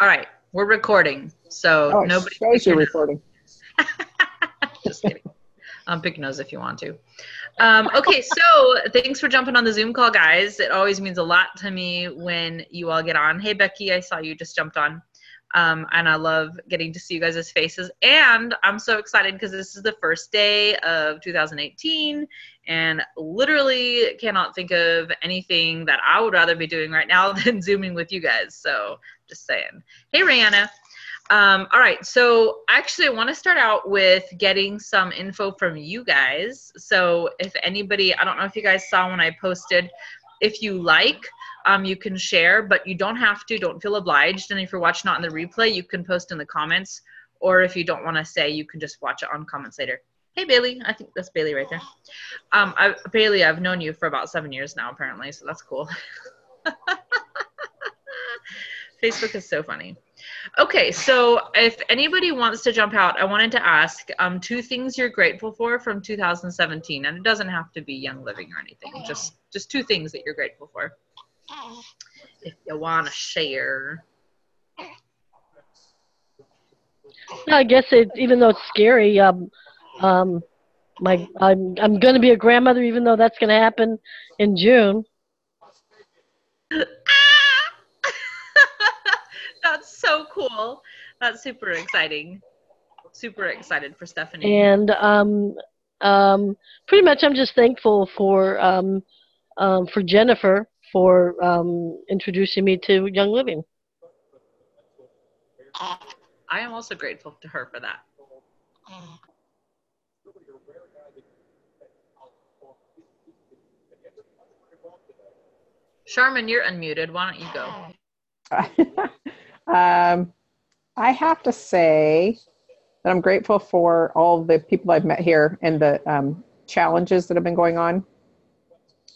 All right, we're recording, so Oh, nobody. shows you're recording. Just kidding. Um, pick nose if you want to. Um, okay, so thanks for jumping on the Zoom call, guys. It always means a lot to me when you all get on. Hey, Becky, I saw you just jumped on. Um, and I love getting to see you guys' faces. And I'm so excited because this is the first day of 2018, and literally cannot think of anything that I would rather be doing right now than Zooming with you guys. So just saying. Hey, Rihanna. Um, all right, so actually, I want to start out with getting some info from you guys. So, if anybody, I don't know if you guys saw when I posted, if you like, um, you can share, but you don't have to. Don't feel obliged. And if you're watching it on the replay, you can post in the comments. Or if you don't want to say, you can just watch it on comments later. Hey, Bailey. I think that's Bailey right there. Um, I, Bailey, I've known you for about seven years now, apparently, so that's cool. Facebook is so funny. Okay, so if anybody wants to jump out, I wanted to ask um, two things you're grateful for from 2017, and it doesn't have to be Young Living or anything. Just just two things that you're grateful for. If you want to share. Yeah, I guess it, even though it's scary, um, um, my I'm I'm going to be a grandmother, even though that's going to happen in June. That's so cool. That's super exciting. Super excited for Stephanie. And um, um, pretty much, I'm just thankful for um, um, for Jennifer for um, introducing me to Young Living. I am also grateful to her for that. Charmin, you're unmuted. Why don't you go? um, I have to say that I'm grateful for all the people I've met here and the um, challenges that have been going on.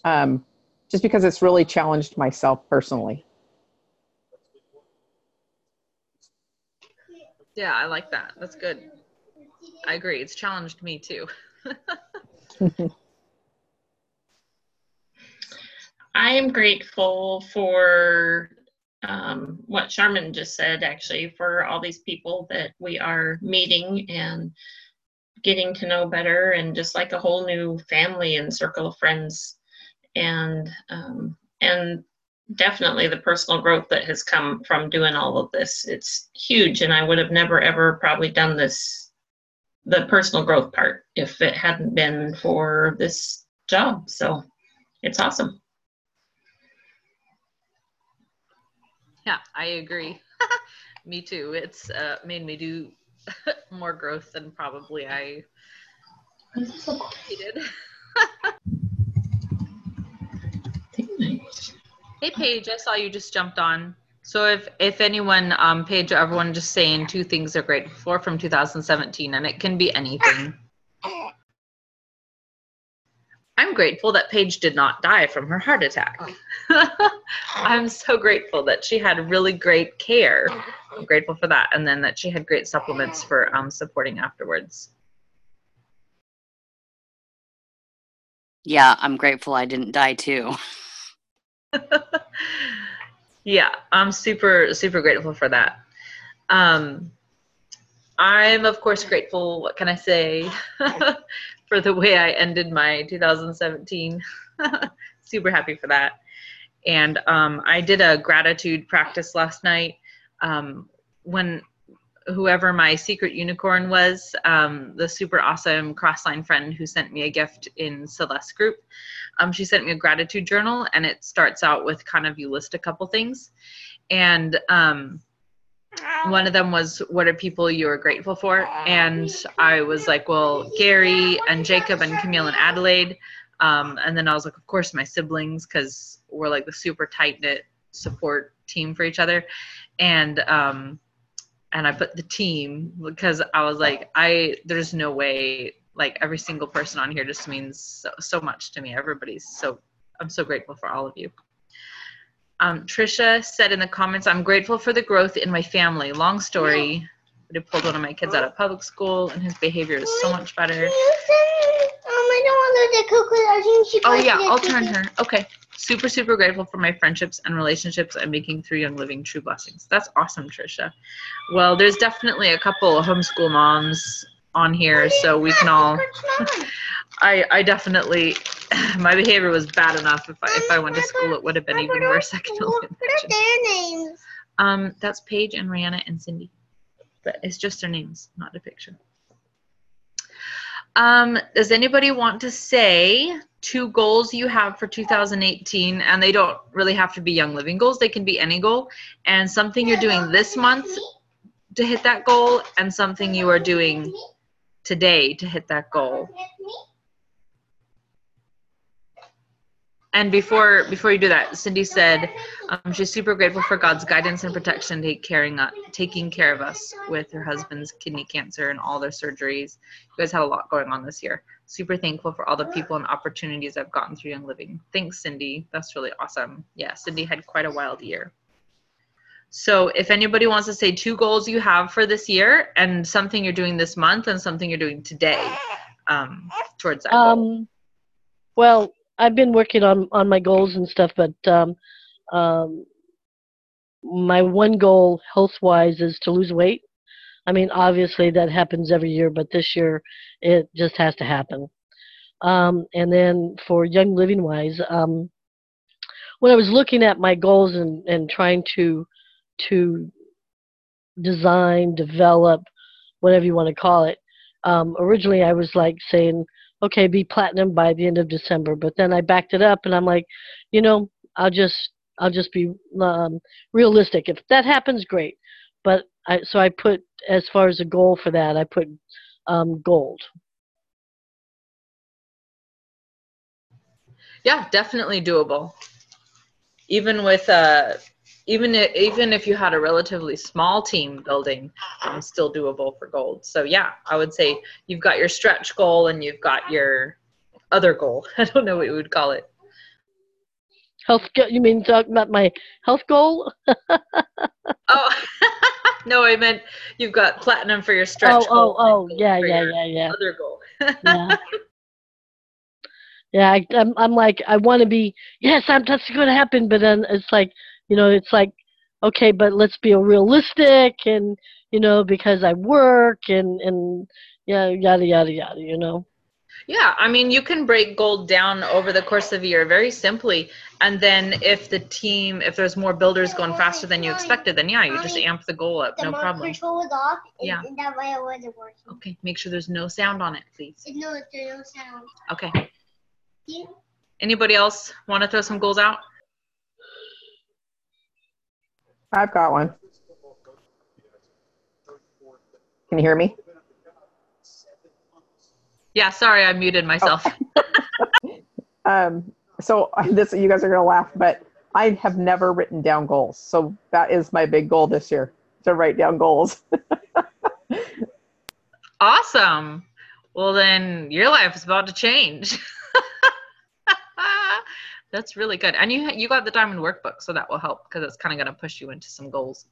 Um, just because it's really challenged myself personally. Yeah, I like that. That's good. I agree. It's challenged me too. I am grateful for um, what Charmin just said, actually, for all these people that we are meeting and getting to know better, and just like a whole new family and circle of friends, and um, and definitely the personal growth that has come from doing all of this. It's huge, and I would have never ever probably done this, the personal growth part, if it hadn't been for this job. So it's awesome. Yeah, I agree. me too. It's uh, made me do more growth than probably I needed. hey, Paige, I saw you just jumped on. So if if anyone, um, Paige, everyone just saying two things they're grateful for from 2017, and it can be anything. I'm grateful that Paige did not die from her heart attack. I'm so grateful that she had really great care. I'm grateful for that. And then that she had great supplements for um, supporting afterwards. Yeah, I'm grateful I didn't die too. yeah, I'm super, super grateful for that. Um, I'm, of course, grateful, what can I say, for the way I ended my 2017. super happy for that. And um, I did a gratitude practice last night um, when whoever my secret unicorn was, um, the super awesome crossline friend who sent me a gift in Celeste group, um, she sent me a gratitude journal and it starts out with kind of you list a couple things. And um, one of them was what are people you are grateful for? And I was like, well, Gary and Jacob and Camille and Adelaide. Um, and then I was like, of course, my siblings, because we're like the super tight knit support team for each other. And um, and I put the team because I was like, I there's no way like every single person on here just means so, so much to me. Everybody's so I'm so grateful for all of you. Um, Trisha said in the comments, I'm grateful for the growth in my family. Long story, but I pulled one of my kids out of public school and his behavior is so much better. Um, I don't want the cookie. I think she Oh yeah, I'll turn her. Okay. Super, super grateful for my friendships and relationships and making through Young Living true blessings. That's awesome, Trisha. Well, there's definitely a couple of homeschool moms on here, so we can all. I, I definitely, my behavior was bad enough. If I, if I went to school, it would have been even worse. I can only What are imagine. their names? Um, that's Paige and Rihanna and Cindy. But it's just their names, not a picture. Um, does anybody want to say two goals you have for 2018? And they don't really have to be Young Living goals, they can be any goal. And something you're doing this month to hit that goal, and something you are doing today to hit that goal. And before before you do that, Cindy said um, she's super grateful for God's guidance and protection, take caring, uh, taking care of us with her husband's kidney cancer and all their surgeries. You guys had a lot going on this year. Super thankful for all the people and opportunities I've gotten through Young Living. Thanks, Cindy. That's really awesome. Yeah, Cindy had quite a wild year. So, if anybody wants to say two goals you have for this year and something you're doing this month and something you're doing today um, towards that goal. Um, well, I've been working on on my goals and stuff, but um, um, my one goal health wise is to lose weight. I mean, obviously that happens every year, but this year it just has to happen. Um, and then for young living wise, um, when I was looking at my goals and, and trying to to design, develop, whatever you want to call it, um, originally I was like saying, okay, be platinum by the end of December. But then I backed it up and I'm like, you know, I'll just I'll just be um, realistic. If that happens, great. But I so I put as far as a goal for that, I put um, gold. Yeah, definitely doable. Even with uh, even i- even if you had a relatively small team building, um, still doable for gold. So yeah, I would say you've got your stretch goal and you've got your other goal. I don't know what you would call it. Health. go- You mean talking about my health goal? Oh no, I meant you've got platinum for your stretch goal. oh, oh, goal. oh, and yeah, yeah, yeah, yeah. Other goal. yeah. Yeah, I, I'm, I'm like, I want to be, yes, I'm, that's going to happen. But then it's like, you know, it's like, okay, but let's be realistic and, you know, because I work and, and, yeah, yada, yada, yada, you know. Yeah, I mean, you can break gold down over the course of a year very simply. And then if the team, if there's more builders going faster than you expected, then yeah, you just amp the goal up, The no remote problem. control was off. Yeah. and that way it wasn't working. Okay, make sure there's no sound on it, please. It, no, there's no sound. Okay. See? Anybody else want to throw some goals out? I've got one. Can you hear me? Yeah, sorry, I muted myself. Um, so this you guys are gonna laugh, but I have never written down goals. So that is my big goal this year to write down goals. awesome. Well, then your life is about to change. That's really good. And you you got the diamond workbook, so that will help because it's kind of going to push you into some goals.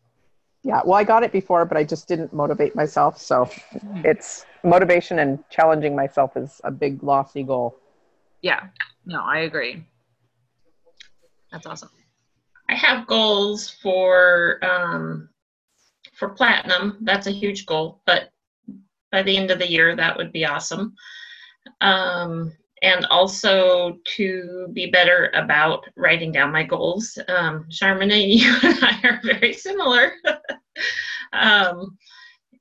yeah, well, I got it before, but I just didn't motivate myself. So it's motivation and challenging myself is a big lofty goal. Yeah. No, I agree. That's awesome. I have goals for um, for platinum. That's a huge goal, but by the end of the year, that would be awesome. Um, and also to be better about writing down my goals. Um, you and I are very similar. um,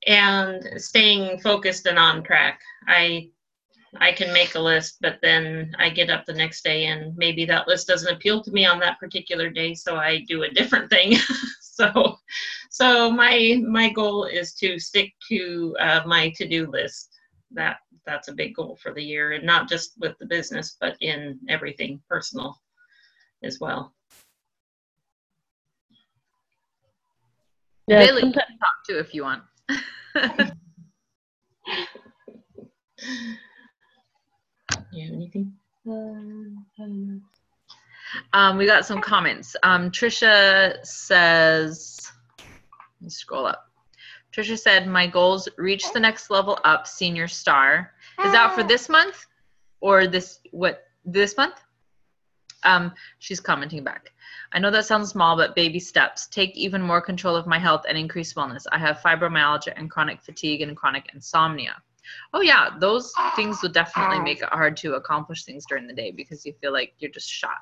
and staying focused and on track. I I can make a list, but then I get up the next day and maybe that list doesn't appeal to me on that particular day, so I do a different thing. so, so my my goal is to stick to uh, my to do list. That that's a big goal for the year, and not just with the business, but in everything personal as well. Yeah, Bailey, you can talk too if you want. You have anything? Um, we got some comments. Um, Trisha says, let me scroll up. Trisha said, "My goals: reach the next level up, senior star." Is that for this month, or this what this month? Um, she's commenting back. I know that sounds small, but baby steps. Take even more control of my health and increase wellness. I have fibromyalgia and chronic fatigue and chronic insomnia. Oh yeah, those things will definitely make it hard to accomplish things during the day because you feel like you're just shot.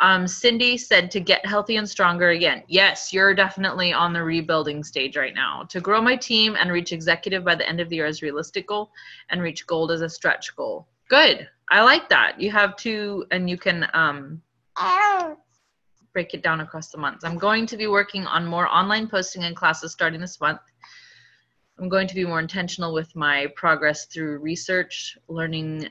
Um, Cindy said to get healthy and stronger again. Yes, you're definitely on the rebuilding stage right now. To grow my team and reach executive by the end of the year is realistic goal, and reach gold as a stretch goal. Good. I like that. You have two, and you can um, break it down across the months. I'm going to be working on more online posting and classes starting this month. I'm going to be more intentional with my progress through research, learning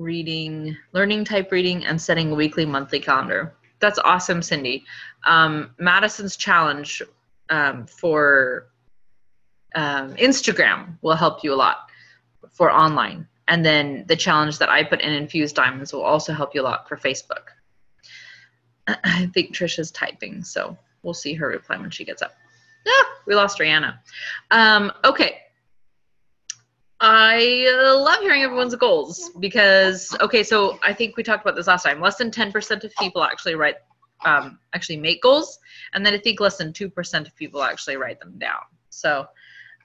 reading, learning type reading, and setting a weekly, monthly calendar. That's awesome, Cindy. Um, Madison's challenge um, for um, Instagram will help you a lot for online. And then the challenge that I put in Infused Diamonds will also help you a lot for Facebook. I think Trisha's typing, so we'll see her reply when she gets up. Ah, we lost Rihanna. Um, okay, I uh, love hearing everyone's goals because okay, so I think we talked about this last time. Less than ten percent of people actually write, um, actually make goals, and then I think less than two percent of people actually write them down. So,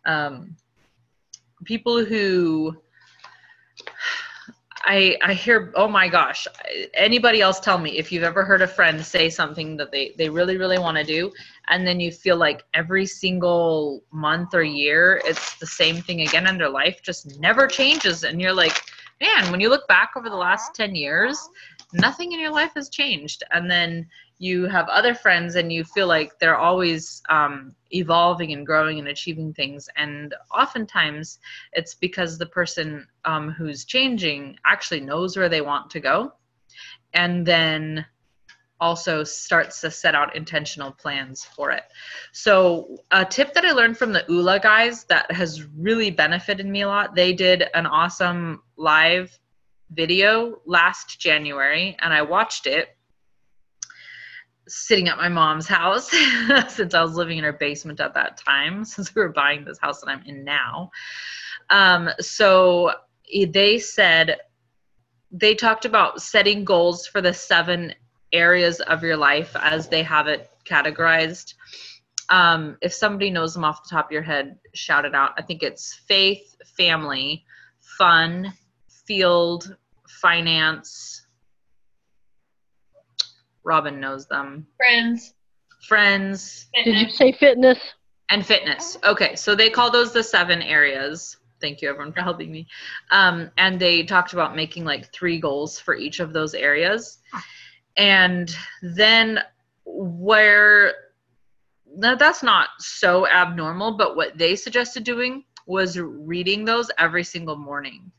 um, people who I I hear, oh my gosh, anybody else tell me if you've ever heard a friend say something that they they really really want to do, and then you feel like every single month or year it's the same thing again and their life just never changes, and you're like, man, when you look back over the last ten years, nothing in your life has changed, and then you have other friends and you feel like they're always um, evolving and growing and achieving things. And oftentimes it's because the person um, who's changing actually knows where they want to go and then also starts to set out intentional plans for it. So a tip that i learned from the Oola guys that has really benefited me a lot they did an awesome live video last january and i watched it sitting at my mom's house since I was living in her basement at that time, since we were buying this house that I'm in now. Um, so they said, they talked about setting goals for the seven areas of your life as they have it categorized. Um, if somebody knows them off the top of your head, shout it out. I think it's faith, family, fun, field, finance, Robin knows them. Friends. Friends Did you say fitness? and fitness. Okay, so they call those the seven areas. Thank you, everyone, for helping me. Um, and they talked about making like three goals for each of those areas. And then where now that's not so abnormal, but what they suggested doing was reading those every single morning.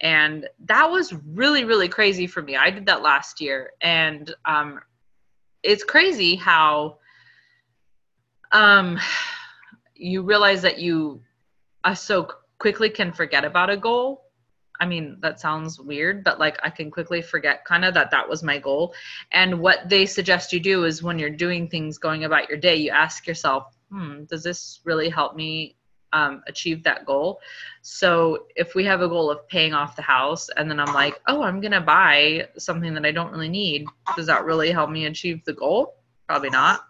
And that was really, really crazy for me. I did that last year. And um, it's crazy how um you realize that you uh, so quickly can forget about a goal. I mean that sounds weird but like i can quickly forget kind of that that was my goal. And what they suggest you do is when you're doing things going about your day you ask yourself hmm does this really help me um, achieve that goal. So if we have a goal of paying off the house and then I'm like, oh, I'm to buy something that I don't really need, does that really help me achieve the goal? Probably not.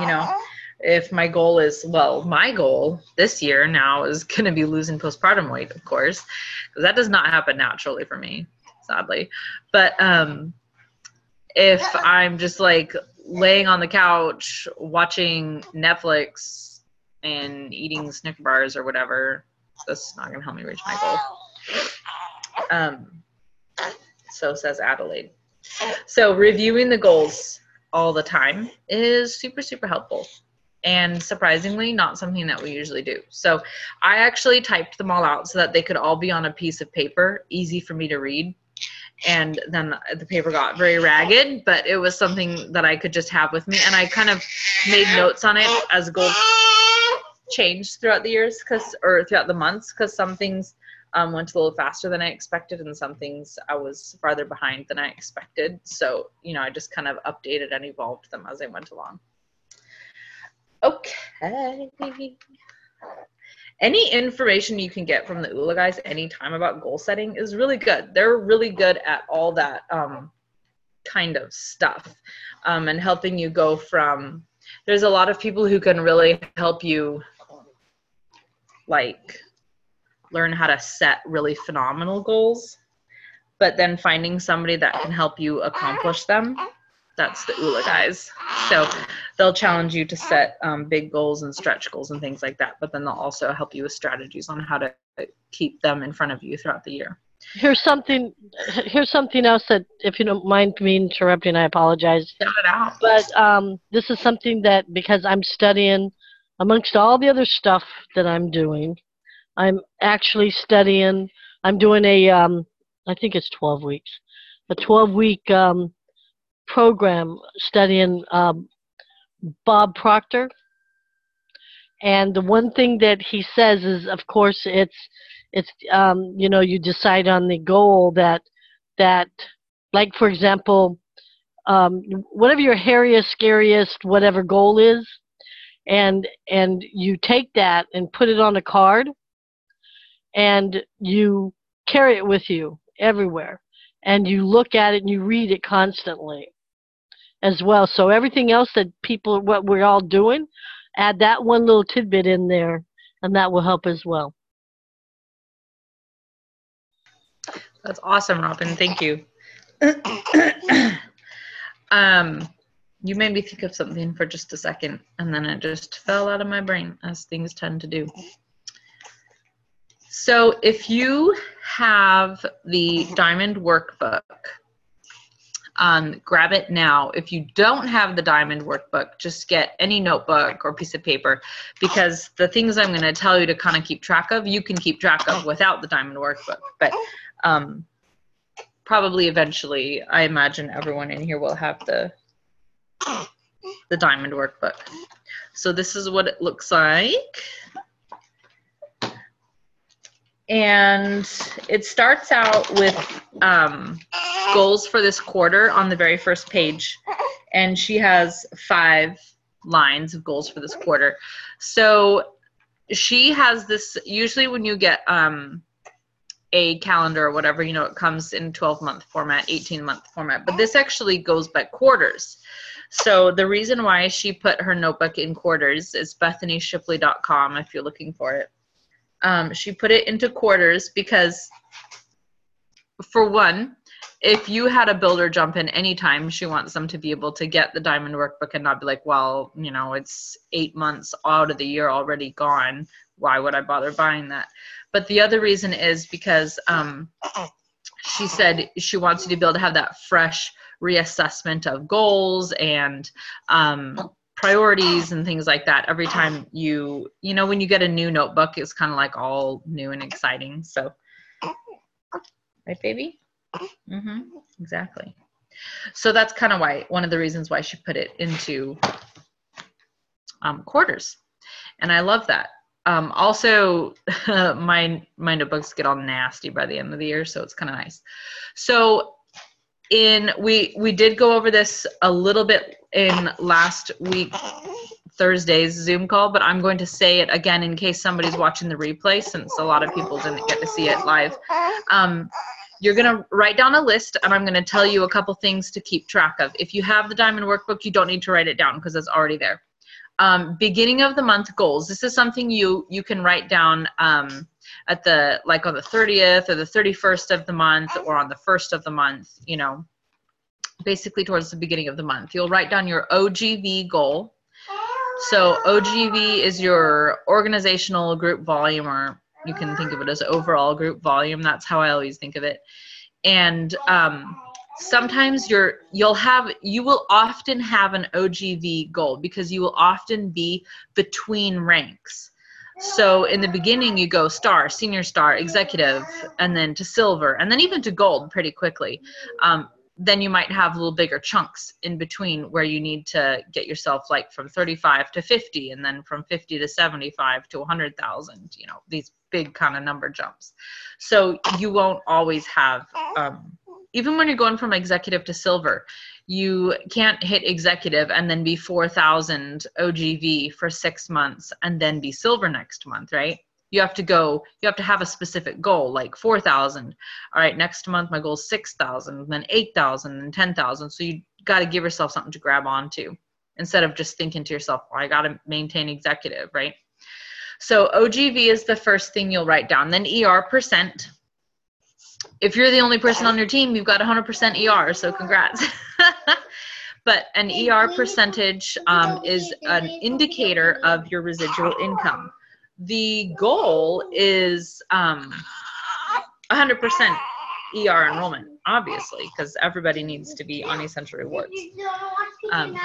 You know, if my goal is, well, my goal this year now is to be losing postpartum weight, of course, because that does not happen naturally for me, sadly. But um, if I'm just like laying on the couch watching Netflix and eating Snicker bars or whatever. That's not going to help me reach my goal. Um, so says Adelaide. So reviewing the goals all the time is super, super helpful. And surprisingly, not something that we usually do. So I actually typed them all out so that they could all be on a piece of paper, easy for me to read. And then the paper got very ragged, but it was something that I could just have with me. And I kind of made notes on it as goals changed throughout the years because or throughout the months because some things um, went a little faster than I expected and some things I was farther behind than I expected. So, you know, I just kind of updated and evolved them as I went along. Okay. any information you can get from the Oola guys anytime about goal setting is really good. They're really good at all that um, kind of stuff um, and helping you go from. There's a lot of people who can really help you, like, learn how to set really phenomenal goals, but then finding somebody that can help you accomplish them. That's the Oola guys. So they'll challenge you to set um, big goals and stretch goals and things like that, but then they'll also help you with strategies on how to keep them in front of you throughout the year. Here's something. Here's something else that, if you don't mind me interrupting, I apologize. Shout it out. But um, this is something that because I'm studying, amongst all the other stuff that I'm doing, I'm actually studying. I'm doing a, um, I think it's 12 weeks, a 12 week um, program studying um, Bob Proctor. And the one thing that he says is, of course, it's it's um, you know you decide on the goal that that like for example, um, whatever your hairiest, scariest, whatever goal is, and and you take that and put it on a card, and you carry it with you everywhere, and you look at it and you read it constantly as well. So everything else that people, what we're all doing, add that one little tidbit in there, and that will help as well. That's awesome, Robin. Thank you. um, you made me think of something for just a second, and then it just fell out of my brain, as things tend to do. So, if you have the Diamond Workbook, um, grab it now. If you don't have the Diamond Workbook, just get any notebook or piece of paper because the things I'm going to tell you to kind of keep track of, you can keep track of without the Diamond Workbook. But um, probably eventually, I imagine everyone in here will have the the Diamond Workbook. So this is what it looks like. And it starts out with um, goals for this quarter on the very first page. And she has five lines of goals for this quarter. So she has this, usually when you get um, a calendar or whatever, you know, it comes in 12 month format, 18 month format, but this actually goes by quarters. So the reason why she put her notebook in quarters is BethanyShipley.com if you're looking for it. Um, she put it into quarters because, for one, if you had a builder jump in anytime, she wants them to be able to get the diamond workbook and not be like, well, you know, it's eight months out of the year already gone. Why would I bother buying that? But the other reason is because um, she said she wants you to be able to have that fresh reassessment of goals and um, priorities and things like that every time you you know when you get a new notebook it's kind of like all new and exciting. So right baby? Mm-hmm exactly. So that's kind of why one of the reasons why she put it into um, quarters. And i love that. Um, also my my notebooks get all nasty by the end of the year so it's kind of nice. So in we we did go over this a little bit in last week Thursday's Zoom call, but I'm going to say it again in case somebody's watching the replay since a lot of people didn't get to see it live. Um, you're going to write down a list and I'm going to tell you a couple things to keep track of. If you have the diamond workbook, you don't need to write it down because it's already there. Um, beginning of the month goals. This is something you you can write down um, at the like on the 30th or the 31st of the month or on the first of the month. You know, basically towards the beginning of the month. You'll write down your OGV goal. So OGV is your organizational group volume, or you can think of it as overall group volume. That's how I always think of it. And um, sometimes you're you'll have you will often have an OGV goal because you will often be between ranks. So in the beginning you go star, senior star, executive, and then to silver, and then even to gold pretty quickly. Um, then you might have little bigger chunks in between where you need to get yourself like from 35 to 50 and then from 50 to 75 to 100,000, you know, these big kind of number jumps. So you won't always have, um, even when you're going from executive to silver, you can't hit executive and then be 4,000 OGV for six months and then be silver next month, right? You have to go, you have to have a specific goal, like 4,000. All right, next month my goal is 6,000, then 8,000, and 10,000. So you got to give yourself something to grab onto instead of just thinking to yourself, I got to maintain executive, right? So OGV is the first thing you'll write down. Then ER percent. If you're the only person on your team, you've got 100% ER, so congrats. but an ER percentage um, is an indicator of your residual income. The goal is um, 100% ER enrollment, obviously, because everybody needs to be on essential rewards. Um,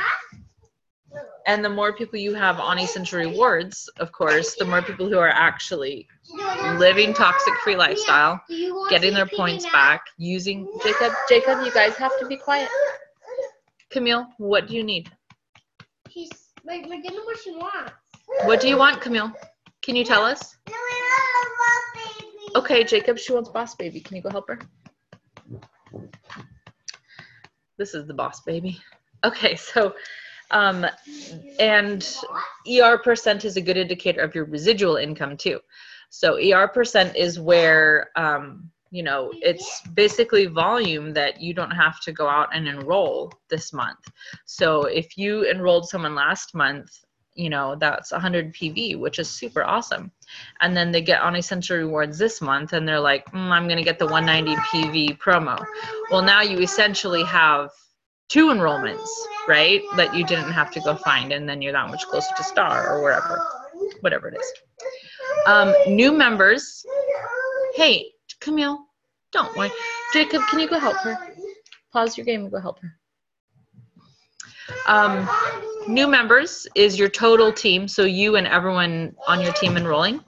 and the more people you have on essential rewards, of course, the more people who are actually living toxic free lifestyle, getting their points back, using Jacob. Jacob, you guys have to be quiet. Camille, what do you need? She's like, we're getting what she wants. What do you want, Camille? Can you tell us? No, we love baby. Okay, Jacob, she wants boss baby. Can you go help her? This is the boss baby. Okay, so um and ER percent is a good indicator of your residual income too. So ER percent is where um you know it's basically volume that you don't have to go out and enroll this month. So if you enrolled someone last month, you know that's 100 PV, which is super awesome. And then they get on essential rewards this month, and they're like, mm, I'm going to get the 190 PV promo. Well, now you essentially have two enrollments, right? That you didn't have to go find, and then you're that much closer to Star or wherever, whatever it is. Um, new members. Hey, Camille, don't worry. Jacob, can you go help her? Pause your game and go help her. Um, new members is your total team, so you and everyone on your team enrolling.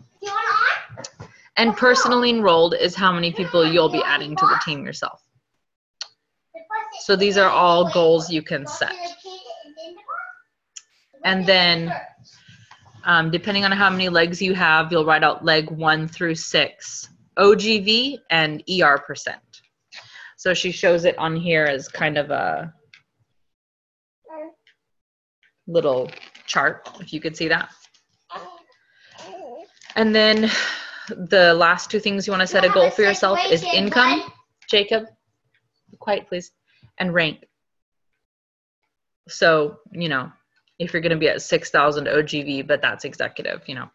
And personally enrolled is how many people you'll be adding to the team yourself. So these are all goals you can set. And then, um, depending on how many legs you have, you'll write out leg one through six, OGV and ER percent. So she shows it on here as kind of a little chart, if you could see that. And then the last two things you want to set a goal for yourself is income, Jacob, quiet please, and rank. So, you know, if you're going to be at 6,000 OGV, but that's executive, you know.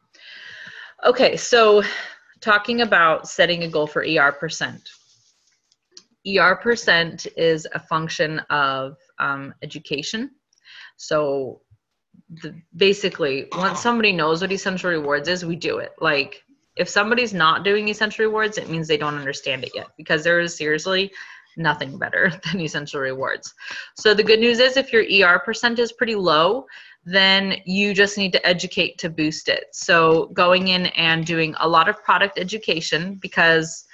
Okay, so talking about setting a goal for ER percent. ER percent is a function of um, education. So the, basically, once somebody knows what essential rewards is, we do it. Like if somebody's not doing essential rewards, it means they don't understand it yet because there is seriously nothing better than essential rewards. So the good news is if your ER percent is pretty low, then you just need to educate to boost it. So going in and doing a lot of product education because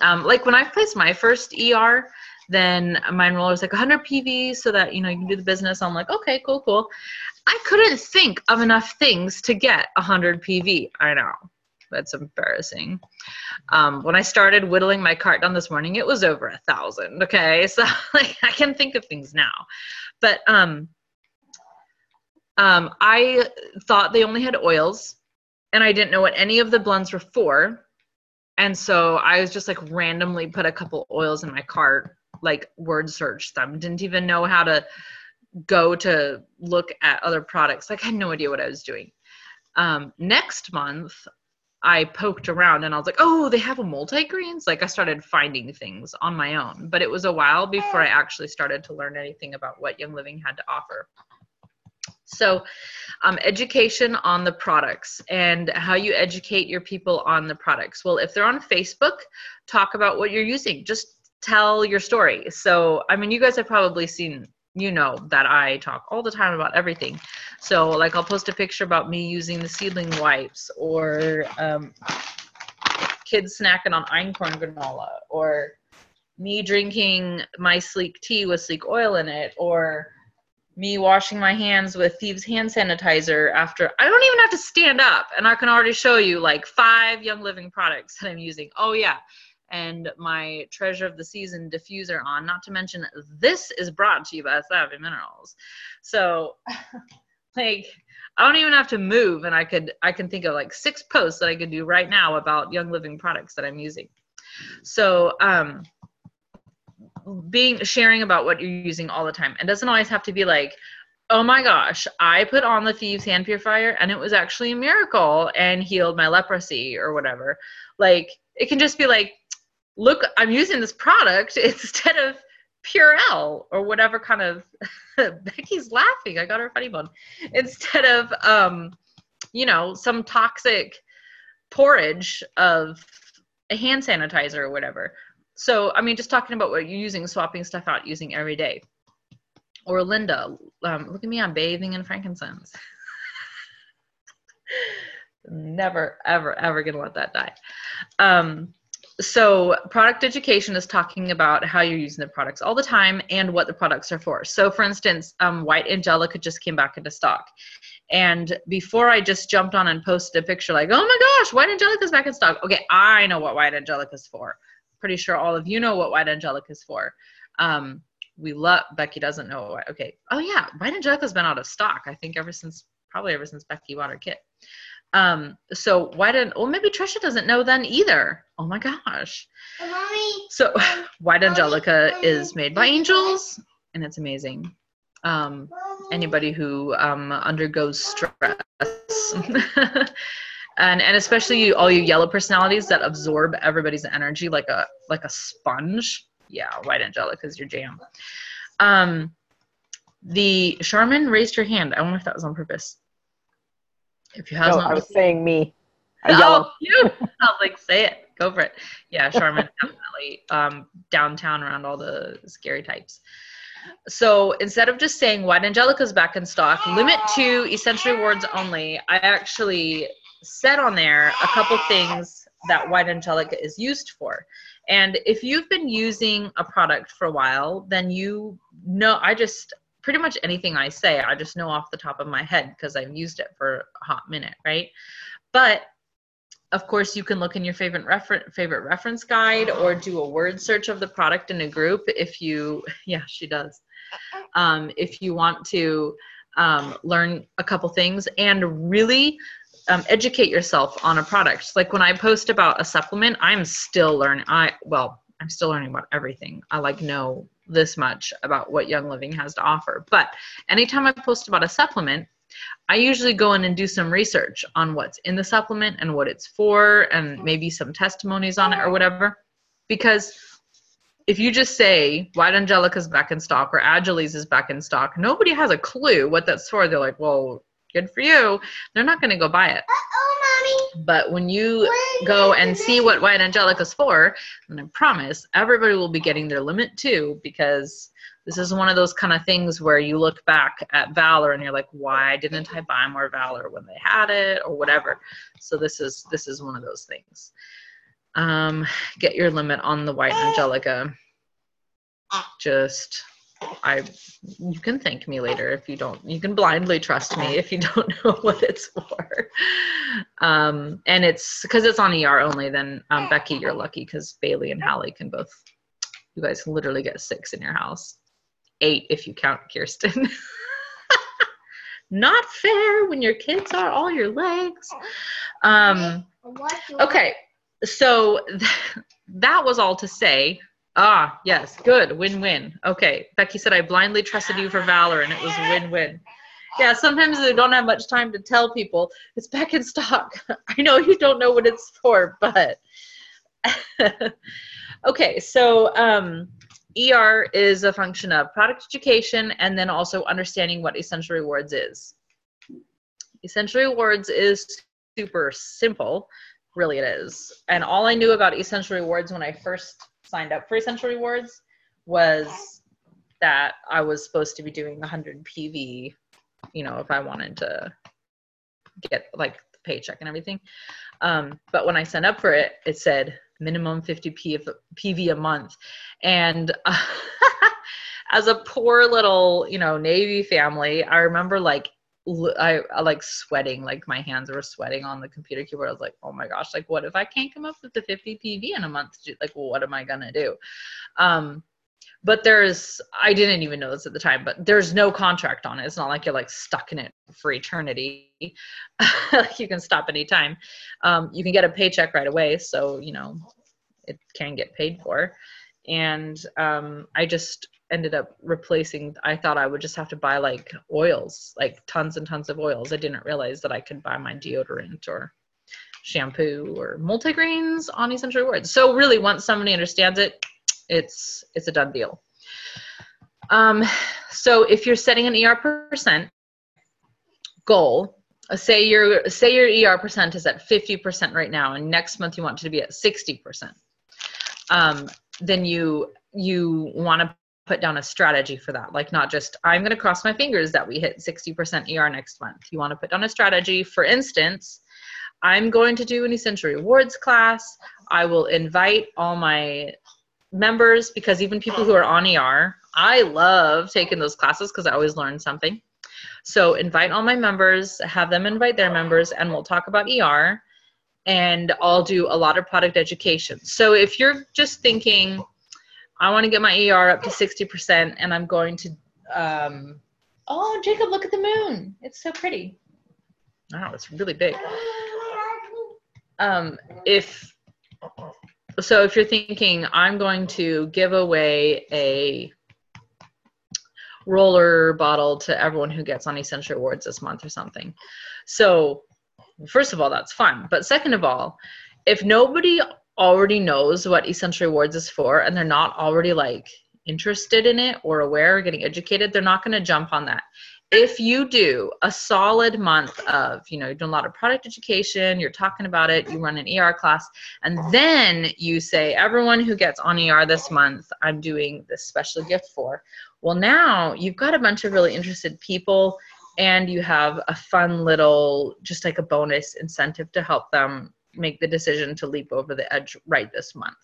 um, like when I placed my first ER, then my enroller was like 100 PV so that you know you can do the business. I'm like, okay, cool, cool. I couldn't think of enough things to get 100 PV. I know that's embarrassing. Um, when I started whittling my cart down this morning, it was over a thousand. Okay, so like I can think of things now, but um, um, I thought they only had oils, and I didn't know what any of the blends were for, and so I was just like randomly put a couple oils in my cart, like word search them. Didn't even know how to go to look at other products. Like I had no idea what I was doing. Um, next month, I poked around and I was like, oh, they have a multi-greens. Like I started finding things on my own, but it was a while before I actually started to learn anything about what Young Living had to offer. So, um, education on the products and how you educate your people on the products. Well, if they're on Facebook, talk about what you're using. Just tell your story. So, I mean, you guys have probably seen you know that I talk all the time about everything. So, like, I'll post a picture about me using the seedling wipes, or um, kids snacking on einkorn granola, or me drinking my Slique tea with Slique oil in it, or me washing my hands with Thieves hand sanitizer after I don't even have to stand up, and I can already show you like five Young Living products that I'm using. Oh yeah, and my treasure of the season diffuser on. Not to mention, this is brought to you by Savvy Minerals. So, like, I don't even have to move, and I could I can think of like six posts that I could do right now about Young Living products that I'm using. So um, being sharing about what you're using all the time, and doesn't always have to be like, oh my gosh, I put on the Thieves Hand Purifier and it was actually a miracle and healed my leprosy or whatever. Like it can just be like, look, I'm using this product instead of Purell or whatever kind of Becky's laughing. I got her funny bone. Instead of um, you know, some toxic porridge of a hand sanitizer or whatever. So I mean just talking about what you're using, swapping stuff out using every day. Or Linda, um, look at me, I'm bathing in frankincense. Never, ever, ever gonna let that die. Um, so product education is talking about how you're using the products all the time and what the products are for. So for instance um, white angelica just came back into stock. And before i just jumped on and posted a picture like oh my gosh white angelica's back in stock. Okay i know what white angelica is for. Pretty sure all of you know what white angelica is for. Um, we love becky doesn't know what okay. Oh yeah white angelica's been out of stock i think ever since probably ever since becky bought her kit um, so why didn't, well, maybe Trisha doesn't know then either. Oh my gosh. Mommy. So White Angelica is made by angels and it's amazing. Um, anybody who um, undergoes stress and and especially you, all you yellow personalities that absorb everybody's energy like a like a sponge. Yeah, White Angelica is your jam. Um, the Charmin raised her hand. I wonder if that was on purpose. If you have No, I was saying me. A Oh, you! I was like, say it. Go for it. Yeah, Charmin definitely um, downtown around all the scary types. So instead of just saying White Angelica's back in stock, limit to essential rewards only. I actually said on there a couple things that White Angelica is used for. And if you've been using a product for a while, then you know, I just pretty much anything I say, I just know off the top of my head because I've used it for a hot minute, right? But of course, you can look in your favorite reference favorite reference guide or do a word search of the product in a group if you yeah she does. Um, if you want to um, learn a couple things and really um, educate yourself on a product. Like when i post about a supplement i'm still learning i well i'm still learning about everything. I like know this much about what young living has to offer but anytime i post about a supplement I usually go in and do some research on what's in the supplement and what it's for, and maybe some testimonies on it or whatever. Because if you just say White Angelica's back in stock or AgilEase is back in stock, nobody has a clue what that's for. They're like, well, good for you. They're not going to go buy it. Uh-oh, mommy. But when you go and see what White Angelica's for, then I promise everybody will be getting their limit too, because this is one of those kind of things where you look back at Valor and you're like, why didn't I buy more Valor when they had it or whatever? So this is this is one of those things. Um, get your limit on the White Angelica. Just I you can thank me later if you don't you can blindly trust me if you don't know what it's for. Um and it's because it's on er only then um, becky you're lucky because bailey and hallie can both you guys literally get six in your house. Eight if you count kirsten. Not fair when your kids are all your legs. Um Okay, so that was all to say. Ah, yes, good, win-win. Okay, Becky said I blindly trusted you for Valor, and it was win-win. Yeah, sometimes they don't have much time to tell people it's back in stock. I know you don't know what it's for, but okay. So um, ER is a function of product education and then also understanding what essential rewards is. Essential rewards is super simple really it is and all i knew about essential rewards when i first signed up for essential rewards was that i was supposed to be doing 100 pv you know if i wanted to get like the paycheck and everything. Um, but when i signed up for it it said minimum 50 P- pv a month. And uh, as a poor little you know navy family i remember like I, I like sweating, like my hands were sweating on the computer keyboard. I was like, oh my gosh, like what if I can't come up with the 50 PV in a month? Like, well, what am I gonna do? Um, but there's I didn't even know this at the time, but there's no contract on it. It's not like you're like stuck in it for eternity. you can stop anytime. Um, you can get a paycheck right away, so you know it can get paid for. And um, I just ended up replacing. I thought I would just have to buy like oils, like tons and tons of oils. I didn't realize that I could buy my deodorant or shampoo or multigreens on Essential Rewards. So really, once somebody understands it, it's it's a done deal. Um, so if you're setting an ER percent goal, uh, say your say your ER percent is at 50% right now, and next month you want it to be at 60%. Um, then you you want to put down a strategy for that. Like not just I'm going to cross my fingers that we hit 60% ER next month. You want to put down a strategy. For instance, I'm going to do an essential rewards class. I will invite all my members because even people who are on ER, I love taking those classes because I always learn something. So invite all my members, have them invite their members, and we'll talk about ER. And I'll do a lot of product education. So if you're just thinking, I want to get my ER up to 60%, and I'm going to, um, oh, Jacob, look at the moon. It's so pretty. Wow, it's really big. Um, if so if you're thinking i'm going to give away a roller bottle to everyone who gets on essential rewards this month or something so first of all that's fun but second of all if nobody already knows what essential rewards is for and they're not already like interested in it or aware or getting educated they're not going to jump on that. If you do a solid month of you know you're doing a lot of product education you're talking about it you run an er class and then you say everyone who gets on er this month i'm doing this special gift for well now you've got a bunch of really interested people and you have a fun little just like a bonus incentive to help them make the decision to leap over the edge right this month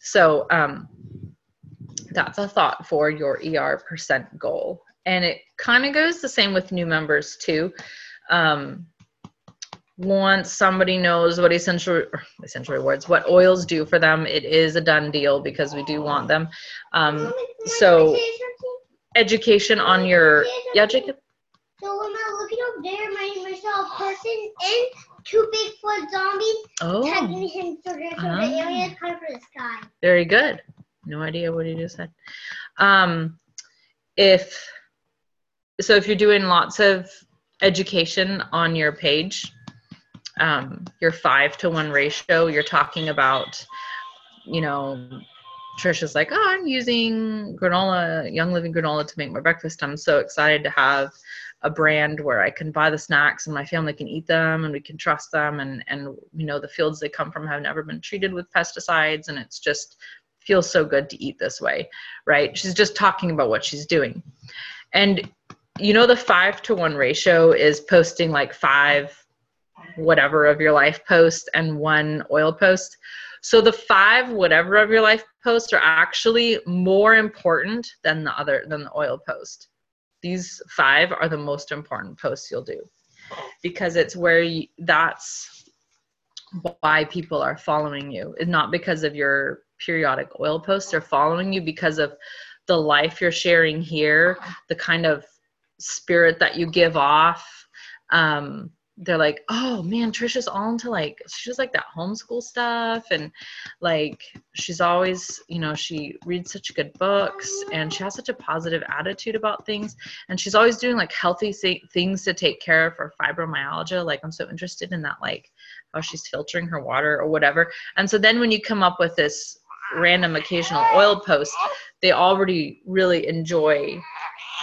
so um, that's a thought for your er percent goal and it kind of goes the same with new members too. Um, once somebody knows what essential essential rewards, what oils do for them, it is a done deal because we do want them. Um, so education on your yeah, Jacob. So when I'm looking up there, my, I saw a person big for zombies Oh, tagging him so Uh-huh. the area is kind of for the sky. very good. No idea what he just said. Um, if so, if you're doing lots of education on your page, um, your five to one ratio, you're talking about, you know, Trisha's like, oh, I'm using granola, Young Living granola to make my breakfast. I'm so excited to have a brand where I can buy the snacks and my family can eat them and we can trust them and and you know the fields they come from have never been treated with pesticides and it's just feels so good to eat this way, right? She's just talking about what she's doing. And you know the 5 to 1 ratio is posting like 5 whatever of your life post and one oil post. So the 5 whatever of your life posts are actually more important than the other than the oil post. These 5 are the most important posts you'll do because it's where you, that's why people are following you. It's not because of your periodic oil posts. They're following you because of the life you're sharing here, the kind of spirit that you give off. Um, they're like, oh man, Trisha's all into like she's like that homeschool stuff, and like she's always, you know, she reads such good books, and she has such a positive attitude about things, and she's always doing like healthy things to take care of her fibromyalgia. Like I'm so interested in that, like how she's filtering her water or whatever. And so then when you come up with this random occasional oil post, they already really enjoy,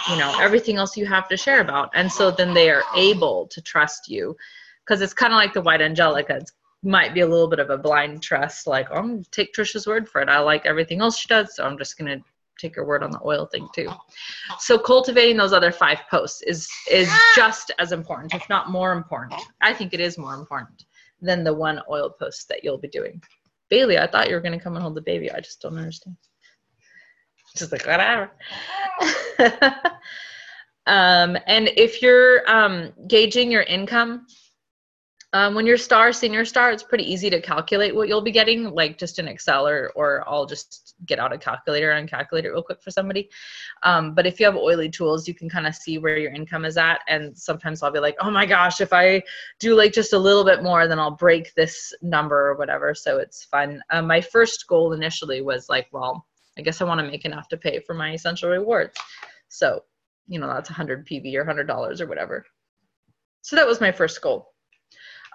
you know, everything else you have to share about. And so then they are able to trust you because it's kind of like the white angelica. It might be a little bit of a blind trust, like, oh, I'm going to take Trisha's word for it. I like everything else she does, so I'm just to take her word on the oil thing too. So cultivating those other five posts is is just as important, if not more important. I think it is more important than the one oil post that you'll be doing. Bailey, I thought you were to come and hold the baby. I just don't understand. Just like whatever. um, and if you're um, gauging your income, Um, when you're star, senior star, it's pretty easy to calculate what you'll be getting, like just in Excel or, or I'll just get out a calculator and calculate it real quick for somebody. Um, but if you have oily tools, you can kind of see where your income is at. And sometimes I'll be like, oh my gosh, if I do like just a little bit more, then I'll break this number or whatever. So it's fun. Um, my first goal initially was like, well, I guess I want to make enough to pay for my essential rewards. So, you know, that's 100 PV or $100 or whatever. So that was my first goal.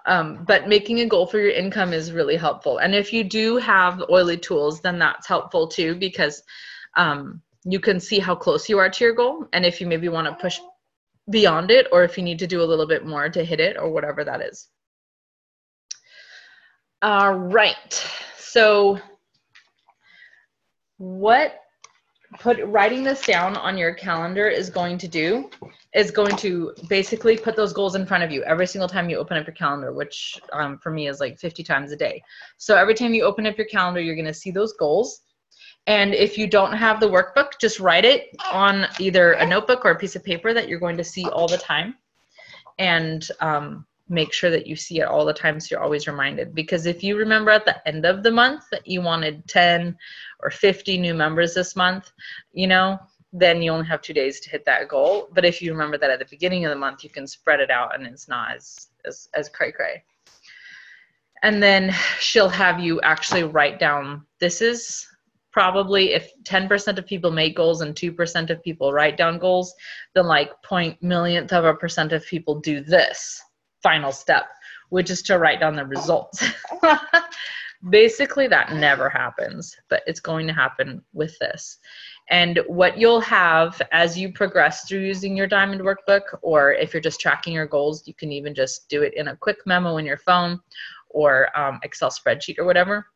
Um, but making a goal for your income is really helpful. And if you do have oily tools, then that's helpful too because um, you can see how close you are to your goal. And if you maybe want to push beyond it, or if you need to do a little bit more to hit it, or whatever that is. All right. So, what put writing this down on your calendar is going to do is going to basically put those goals in front of you every single time you open up your calendar which um, for me is like 50 times a day. So every time you open up your calendar you're going to see those goals. And if you don't have the workbook just write it on either a notebook or a piece of paper that you're going to see all the time. And um, make sure that you see it all the time so you're always reminded. Because if you remember at the end of the month that you wanted 10 or 50 new members this month you know then you only have two days to hit that goal. But if you remember that at the beginning of the month you can spread it out and it's not as as, as cray cray. And then she'll have you actually write down this is probably if 10% of people make goals and 2% of people write down goals then like point millionth of a percent of people do this final step, which is to write down the results. Basically, that never happens, but it's going to happen with this. And what you'll have as you progress through using your Diamond Workbook, or if you're just tracking your goals, you can even just do it in a quick memo in your phone or um, Excel spreadsheet or whatever.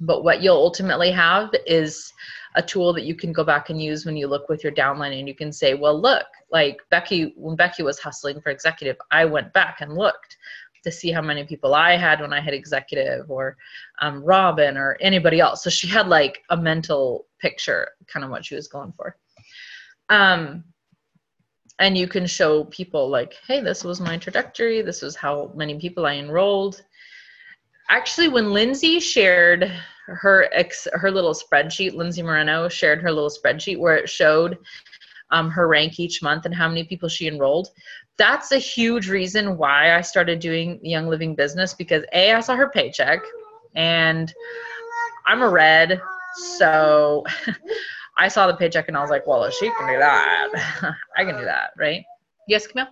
But what you'll ultimately have is a tool that you can go back and use when you look with your downline and you can say, well, look, like Becky, when Becky was hustling for executive, I went back and looked to see how many people I had when I had executive or um, Robin or anybody else. So she had like a mental picture, kind of what she was going for. Um, and you can show people like, hey, this was my trajectory. This was how many people I enrolled. Actually, when Lindsay shared her ex her little spreadsheet, Lindsay Moreno shared her little spreadsheet where it showed um, her rank each month and how many people she enrolled. That's a huge reason why I started doing Young Living Business because A, I saw her paycheck and I'm a red, so I saw the paycheck and I was like, well, if she can do that, I can do that, right? Yes, Camille?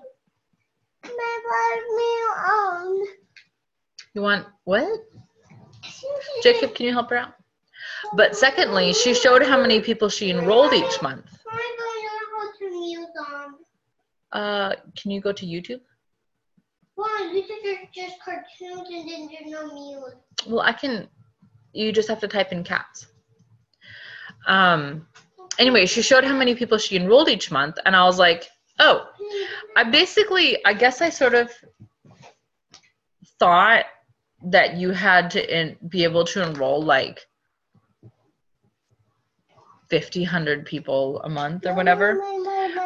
You want what? Jacob, can you help her out? But secondly, she showed how many people she enrolled each month. Uh, can you go to YouTube? Why? Because there's just cartoons and then there's no music. Well, I can. You just have to type in cats. Um. Anyway, she showed how many people she enrolled each month, and I was like, oh, I basically, I guess I sort of thought that you had to in, be able to enroll like 50 100 people a month or whatever.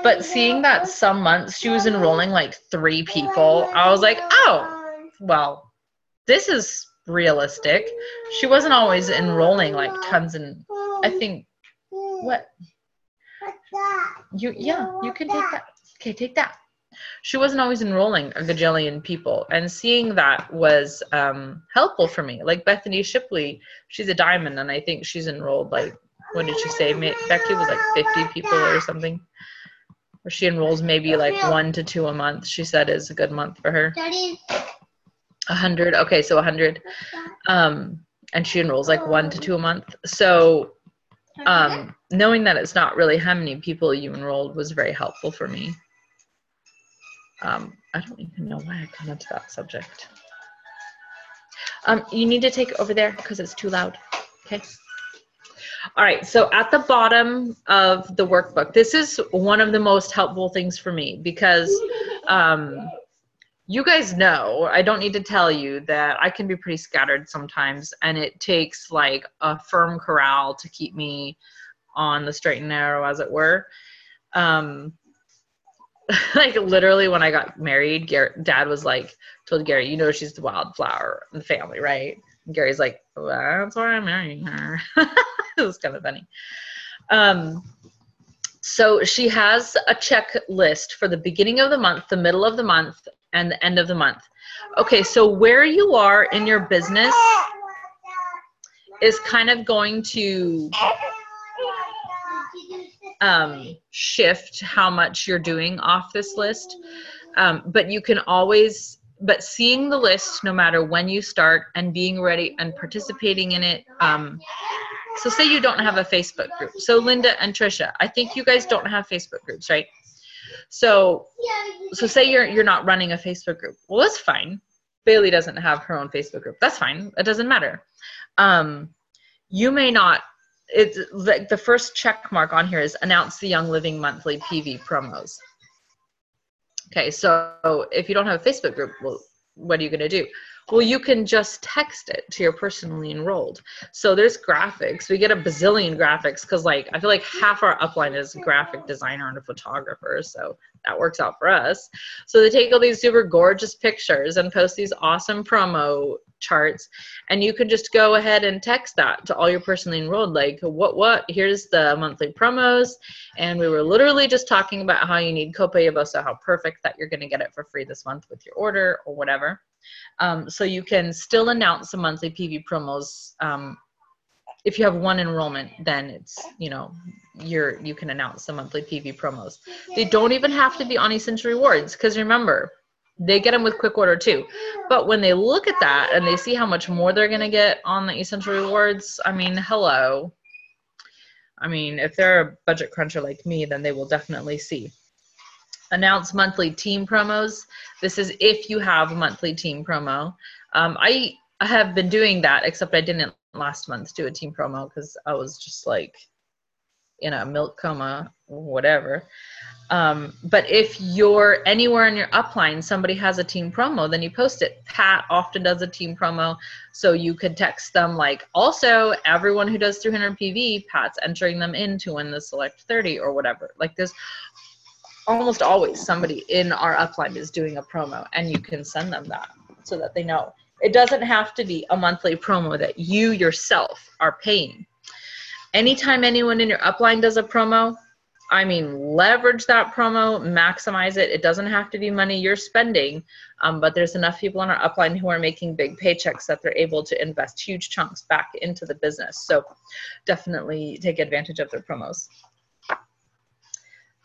But seeing that some months she was enrolling like three people i was like oh well this is realistic. She wasn't always enrolling like tons and i think what? You yeah you can take that. Okay take that she wasn't always enrolling a gajillion people. And seeing that was um, helpful for me. Like bethany shipley she's a diamond and i think she's enrolled like what did she say? Becky was like 50 people or something. Or she enrolls maybe like one to two a month she said is a good month for her. A hundred okay so a hundred. Um and she enrolls like one to two a month. So um knowing that it's not really how many people you enrolled was very helpful for me um, I don't even know why I got into that subject. Um, you need to take over there because it's too loud. Okay. All right, so at the bottom of the workbook, this is one of the most helpful things for me because um, you guys know, I don't need to tell you that I can be pretty scattered sometimes, and it takes like a firm corral to keep me on the straight and narrow, as it were. Um, like literally when I got married, Gary, dad was like, told Gary, you know, she's the wildflower in the family, right? And Gary's like, well, that's why I'm marrying her. it was kind of funny. Um, so she has a checklist for the beginning of the month, the middle of the month, and the end of the month. Okay, so where you are in your business is kind of going to um, shift how much you're doing off this list. Um, but you can always, but seeing the list no matter when you start and being ready and participating in it. Um, so say you don't have a Facebook group. So Linda and Trisha, I think you guys don't have Facebook groups, right? So, so say you're you're not running a Facebook group. Well, that's fine. Bailey doesn't have her own Facebook group. That's fine. It doesn't matter. Um, you may not it's like the first check mark on here is announce the Young Living monthly PV promos. Okay, so if you don't have a Facebook group, well, what are you going to do? Well, you can just text it to your personally enrolled. So there's graphics. We get a bazillion graphics because, like, I feel like half our upline is a graphic designer and a photographer. So that works out for us. So they take all these super gorgeous pictures and post these awesome promo charts and you can just go ahead and text that to all your personally enrolled like what what here's the monthly promos and we were literally just talking about how you need copay so how perfect that you're going to get it for free this month with your order or whatever um, so you can still announce the monthly PV promos. Um, if you have one enrollment, then it's you know you're you can announce the monthly PV promos. They don't even have to be on Essential Rewards because remember they get them with quick order too. But when they look at that and they see how much more they're gonna get on the Essential Rewards, I mean, hello. I mean, if they're a budget cruncher like me, then they will definitely see announce monthly team promos. This is if you have a monthly team promo. Um, I, I have been doing that, except I didn't last month do a team promo because I was just like in a milk coma, whatever. Um, but if you're anywhere in your upline, somebody has a team promo, then you post it. Pat often does a team promo, so you could text them like, also everyone who does 300 PV, Pat's entering them in to win the select 30 or whatever. Like there's almost always somebody in our upline is doing a promo and you can send them that so that they know it doesn't have to be a monthly promo that you yourself are paying anytime anyone in your upline does a promo i mean leverage that promo maximize it. It doesn't have to be money you're spending um, but there's enough people in our upline who are making big paychecks that they're able to invest huge chunks back into the business. So definitely take advantage of their promos.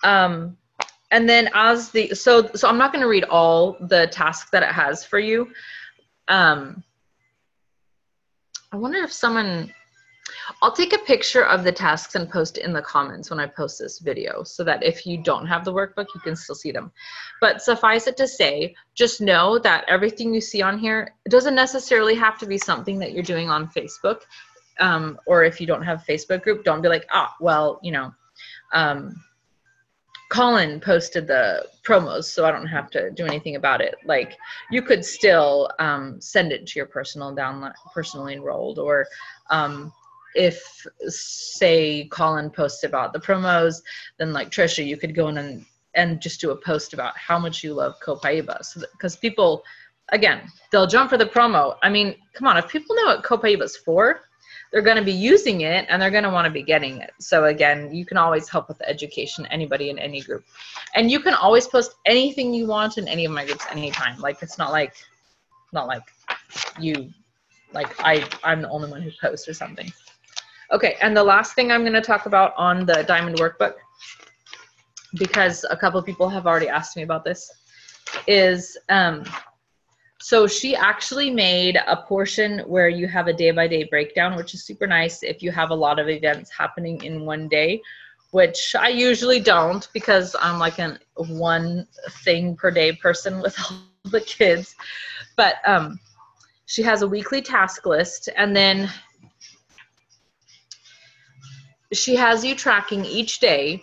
Um, and then as the so so i'm not going to read all the tasks that it has for you. Um i wonder if someone i'll take a picture of the tasks and post in the comments when i post this video so that if you don't have the workbook you can still see them but suffice it to say just know that everything you see on here doesn't necessarily have to be something that you're doing on facebook um, or if you don't have a facebook group don't be like ah well you know um, Colin posted the promos, so I don't have to do anything about it. Like you could still um, send it to your personal download, personally enrolled, or um, if say Colin posts about the promos, then like Trisha, you could go in and and just do a post about how much you love Copaiba, so because people, again, they'll jump for the promo. I mean, come on, if people know what Copaiba for, they're going to be using it and they're going to want to be getting it. So again, you can always help with education, anybody in any group. And you can always post anything you want in any of my groups anytime. Like it's not like not like you like I I'm the only one who posts or something. Okay, and the last thing I'm going to talk about on the diamond workbook because a couple of people have already asked me about this is um so she actually made a portion where you have a day by day breakdown, which is super nice if you have a lot of events happening in one day, which I usually don't because I'm like a one thing per day person with all the kids. But um, she has a weekly task list and then she has you tracking each day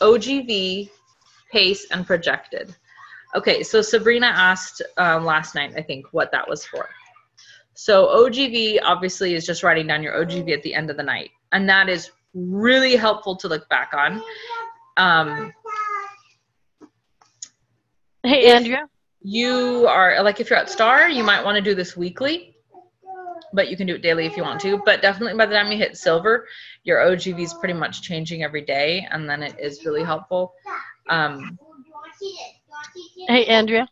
OGV, pace, and projected. Okay, so Sabrina asked um, last night, I think, what that was for. So OGV obviously is just writing down your OGV at the end of the night, and that is really helpful to look back on. Um, Hey, Andrea. You are like if you're at Star, you might want to do this weekly, but you can do it daily if you want to. But definitely by the time you hit silver, your OGV is pretty much changing every day, and then it is really helpful. Um, Hey, Andrea.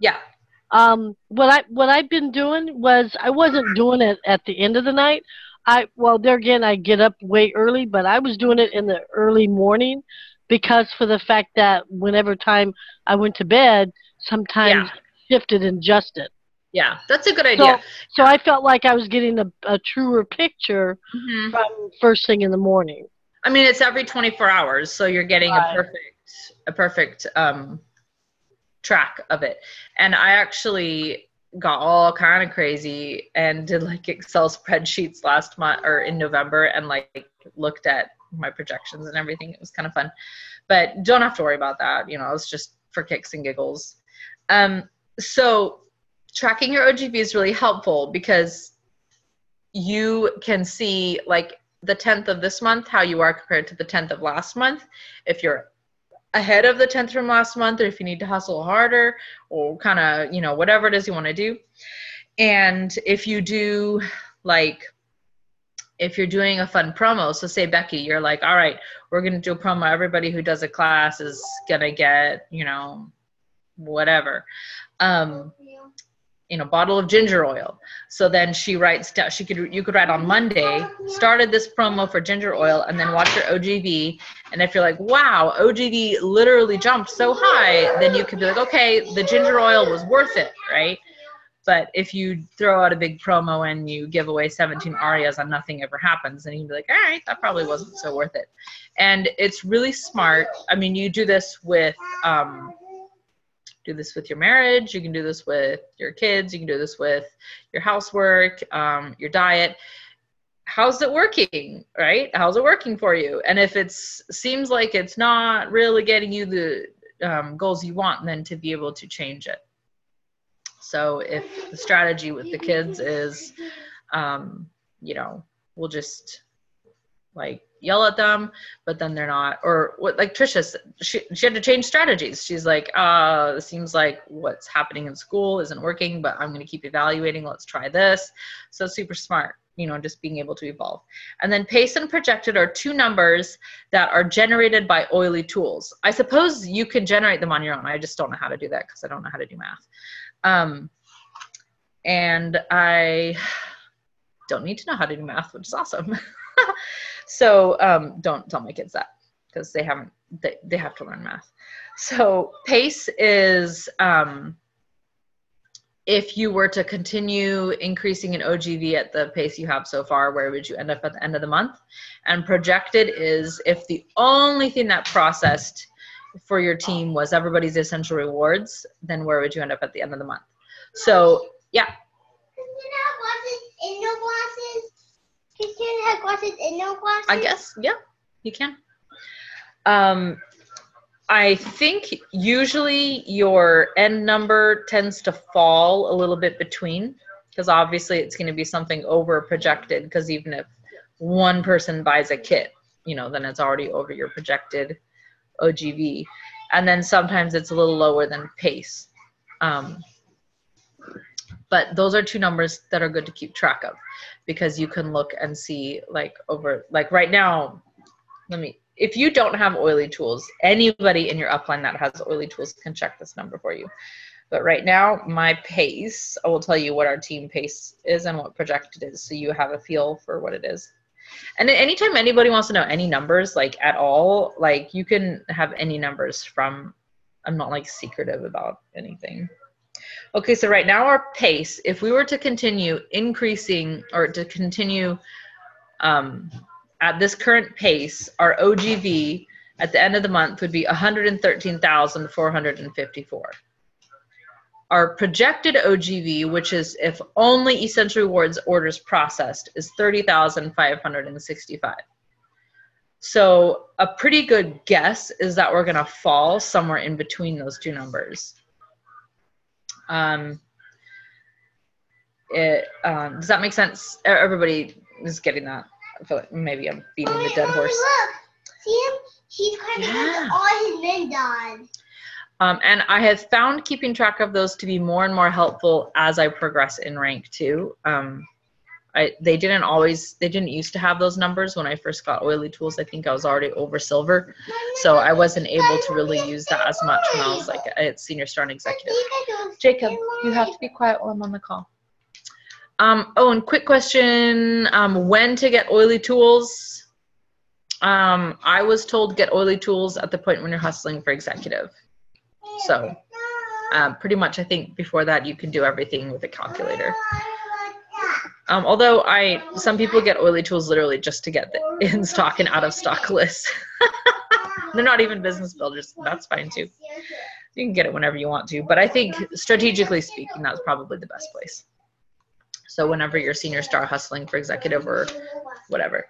yeah, Um, what I what I've been doing was I wasn't doing it at the end of the night. I well there again I get up way early, but I was doing it in the early morning because for the fact that whenever time I went to bed, sometimes shifted and adjusted. Yeah, that's a good idea. So I felt like I was getting a, a truer picture Mhm. from first thing in the morning. I mean, it's every 24 hours, so you're getting a perfect, a perfect um, track of it. And I actually got all kind of crazy and did like Excel spreadsheets last month or in November, and like looked at my projections and everything. It was kind of fun, but don't have to worry about that. You know, it's just for kicks and giggles. Um, so tracking your OGV is really helpful because you can see like the 10th of this month how you are compared to the 10th of last month. If you're ahead of the 10th from last month or if you need to hustle harder or kind of you know whatever it is you want to do. And if you do like if you're doing a fun promo so say becky you're like all right we're going to do a promo. Everybody who does a class is going to get you know whatever. Um you know bottle of ginger oil. So then she writes down she could you could write on monday started this promo for ginger oil and then watch your ogv and if you're like wow ogv literally jumped so high then you could be like okay the ginger oil was worth it right? But if you throw out a big promo and you give away 17 arias and nothing ever happens then you'd be like all right that probably wasn't so worth it. And it's really smart. I mean you do this with um, do this with your marriage you can do this with your kids you can do this with your housework um, your diet. How's it working right? How's it working for you? And if it's seems like it's not really getting you the um, goals you want then to be able to change it. So if the strategy with the kids is um, you know we'll just like yell at them but then they're not or what like trisha she, she had to change strategies. She's like uh seems like what's happening in school isn't working but i'm going to keep evaluating. Let's try this. So super smart you know just being able to evolve. And then pace and projected are two numbers that are generated by oily tools. I suppose you can generate them on your own. I just don't know how to do that because i don't know how to do math. Um, and i don't need to know how to do math which is awesome so um, don't tell my kids that because they haven't they, they have to learn math. So pace is um, if you were to continue increasing in ogv at the pace you have so far where would you end up at the end of the month? And projected is if the only thing that processed for your team was everybody's essential rewards then where would you end up at the end of the month? So yeah. Can have glasses indoor glasses? I guess, yeah, you can. Um, I think usually your end number tends to fall a little bit between because obviously it's going to be something over projected because even if one person buys a kit, you know, then it's already over your projected OGV. And then sometimes it's a little lower than pace. Um, but those are two numbers that are good to keep track of because you can look and see like over like right now let me if you don't have oily tools anybody in your upline that has oily tools can check this number for you. But right now my pace i will tell you what our team pace is and what projected is so you have a feel for what it is. And anytime anybody wants to know any numbers like at all like you can have any numbers from i'm not like secretive about anything Okay, so right now our pace, if we were to continue increasing or to continue um, at this current pace, our OGV at the end of the month would be 113,454. Our projected OGV, which is if only Essential Rewards orders processed, is 30,565. So a pretty good guess is that we're going to fall somewhere in between those two numbers. Um, it, um, does that make sense? Everybody is getting that. I feel like maybe I'm beating the dead horse. Look. See him? He's kind of Yeah. all his men died. Um, and I have found keeping track of those to be more and more helpful as I progress in rank too. Um, I, they didn't always, they didn't used to have those numbers when I first got oily tools. I think I was already over silver. So I wasn't able to really use that as much when I was like a senior star and executive. Jacob, you have to be quiet while I'm on the call. Um, oh, and quick question, um, when to get oily tools? Um, I was told get oily tools at the point when you're hustling for executive. So um, pretty much I think before that you can do everything with a calculator. Um, although I, some people get oily tools literally just to get the in stock and out of stock lists. They're not even business builders. That's fine too. You can get it whenever you want to, but I think strategically speaking, that's probably the best place. So whenever you're senior star hustling for executive or whatever.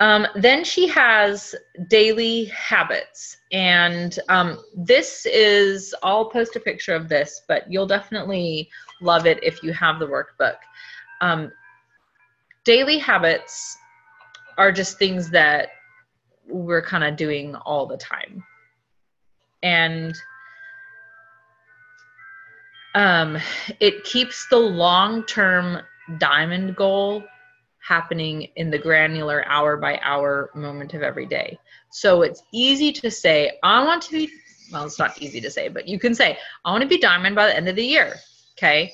Um, then she has daily habits. And um, this is, I'll post a picture of this, but you'll definitely love it if you have the workbook. Um, daily habits are just things that we're kind of doing all the time. And um, it keeps the long term diamond goal happening in the granular hour by hour moment of every day. So it's easy to say, I want to be, well, it's not easy to say, but you can say, I want to be diamond by the end of the year. Okay.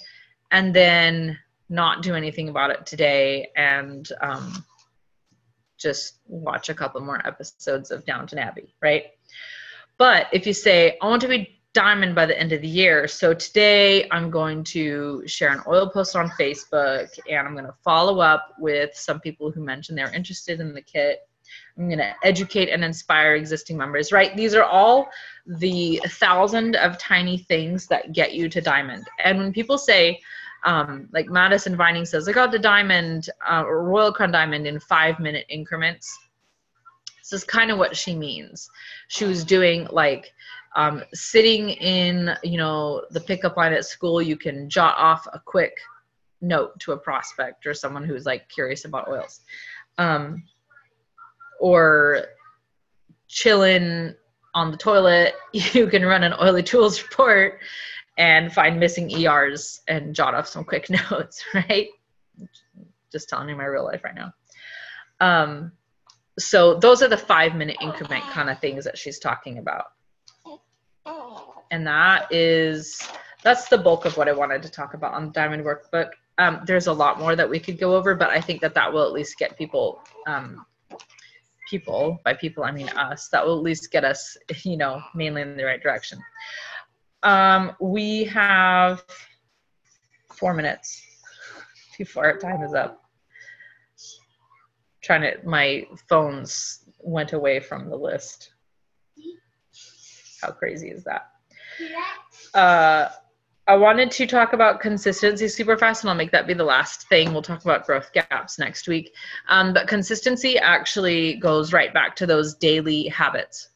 And then not do anything about it today and um, just watch a couple more episodes of Downton Abbey, right? But if you say, I want to be diamond by the end of the year. So today I'm going to share an oil post on Facebook and I'm going to follow up with some people who mentioned they're interested in the kit. I'm going to educate and inspire existing members, right? These are all the thousand of tiny things that get you to diamond. And when people say, um, like Madison Vining says, I got the diamond uh, Royal Crown diamond in five minute increments. This is kind of what she means. She was doing like um, sitting in, you know, the pickup line at school, you can jot off a quick note to a prospect or someone who's like curious about oils. Um, or chilling on the toilet, you can run an oily tools report and find missing ERs and jot off some quick notes, right? Just telling you my real life right now. Um, so those are the five minute increment kind of things that she's talking about. And that is, that's the bulk of what I wanted to talk about on the Diamond Workbook. Um, there's a lot more that we could go over, but I think that that will at least get people, um, people, by people I mean us, that will at least get us, you know, mainly in the right direction. Um, we have four minutes before our time is up. Trying to, my phones went away from the list. How crazy is that? Uh, I wanted to talk about consistency super fast, and I'll make that be the last thing. We'll talk about growth gaps next week. Um, but consistency actually goes right back to those daily habits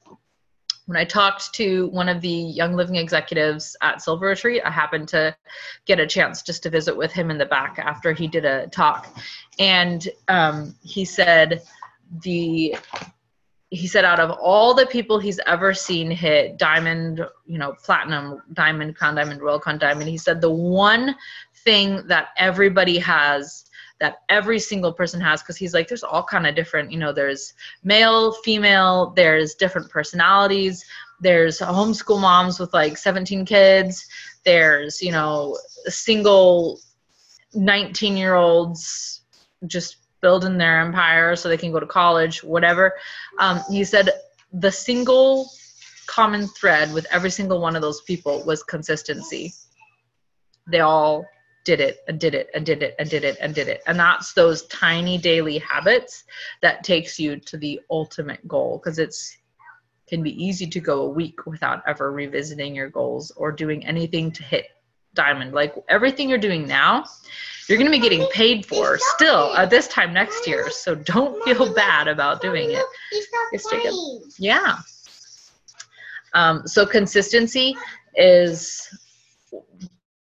when I talked to one of the Young Living executives at Silver Retreat, I happened to get a chance just to visit with him in the back after he did a talk, and um, he said the he said out of all the people he's ever seen hit diamond, you know, platinum, diamond, crown diamond, royal crown diamond, he said the one thing that everybody has that every single person has because he's like there's all kind of different you know there's male female there's different personalities. There's homeschool moms with like 17 kids. There's you know single 19 year olds just building their empire so they can go to college whatever. Um, he said the single common thread with every single one of those people was consistency. They all did it and did it and did it and did it and did it. And that's those tiny daily habits that takes you to the ultimate goal because it's can be easy to go a week without ever revisiting your goals or doing anything to hit diamond. Like everything you're doing now you're going to be getting paid for still at this time next year. So don't feel bad about doing it. Jacob. yeah. Um, so consistency is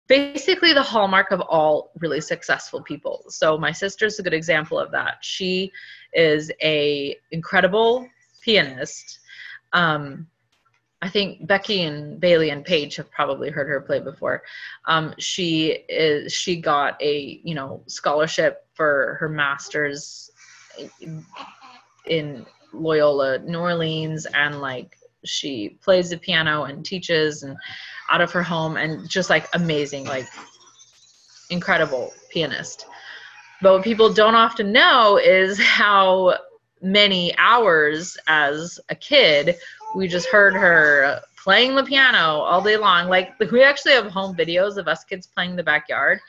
basically the hallmark of all really successful people. So my sister's a good example of that. She is a incredible pianist. Um, I think Becky and Bailey and Paige have probably heard her play before. Um, she is she got a you know scholarship for her master's in Loyola New Orleans and like she plays the piano and teaches and out of her home and just like amazing like incredible pianist. But what people don't often know is how many hours as a kid we just heard her playing the piano all day long. Like we actually have home videos of us kids playing in the backyard.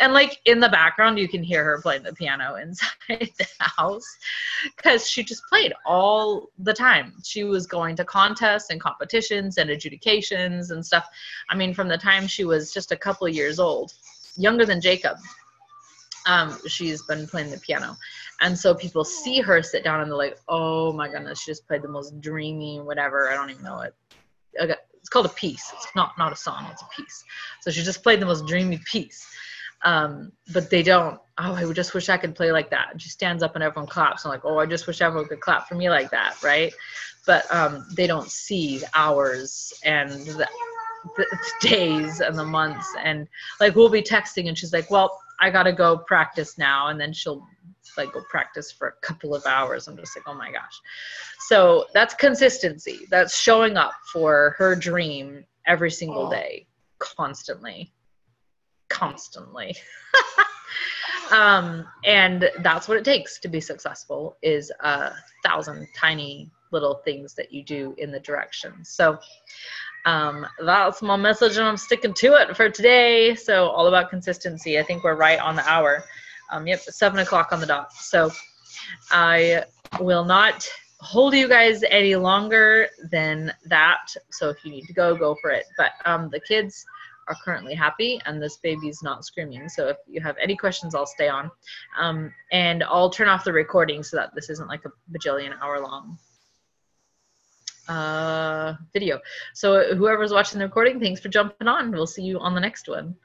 And like in the background, you can hear her playing the piano inside the house because she just played all the time. She was going to contests and competitions and adjudications and stuff. I mean, from the time she was just a couple years old, younger than Jacob, um, she's been playing the piano. And so people see her sit down and they're like, oh my goodness, she just played the most dreamy, whatever. I don't even know it. It's called a piece. It's not not a song. It's a piece. So she just played the most dreamy piece. Um, but they don't. Oh, I just wish I could play like that. And she stands up and everyone claps. I'm like, oh, I just wish everyone could clap for me like that, right? But um, they don't see the hours and the, the days and the months and like we'll be texting and she's like, well, I gotta go practice now, and then she'll like go practice for a couple of hours. I'm just like, oh my gosh. So that's consistency. That's showing up for her dream every single day, constantly. Constantly. um, and that's what it takes to be successful is a thousand tiny little things that you do in the direction. So um, that's my message and I'm sticking to it for today. So all about consistency. I think we're right on the hour. Um, yep, seven o'clock on the dot. So I will not hold you guys any longer than that. So if you need to go, go for it. But um, the kids are currently happy and this baby's not screaming. So if you have any questions, I'll stay on. Um, and I'll turn off the recording so that this isn't like a bajillion hour long uh, video. So whoever's watching the recording, thanks for jumping on. We'll see you on the next one.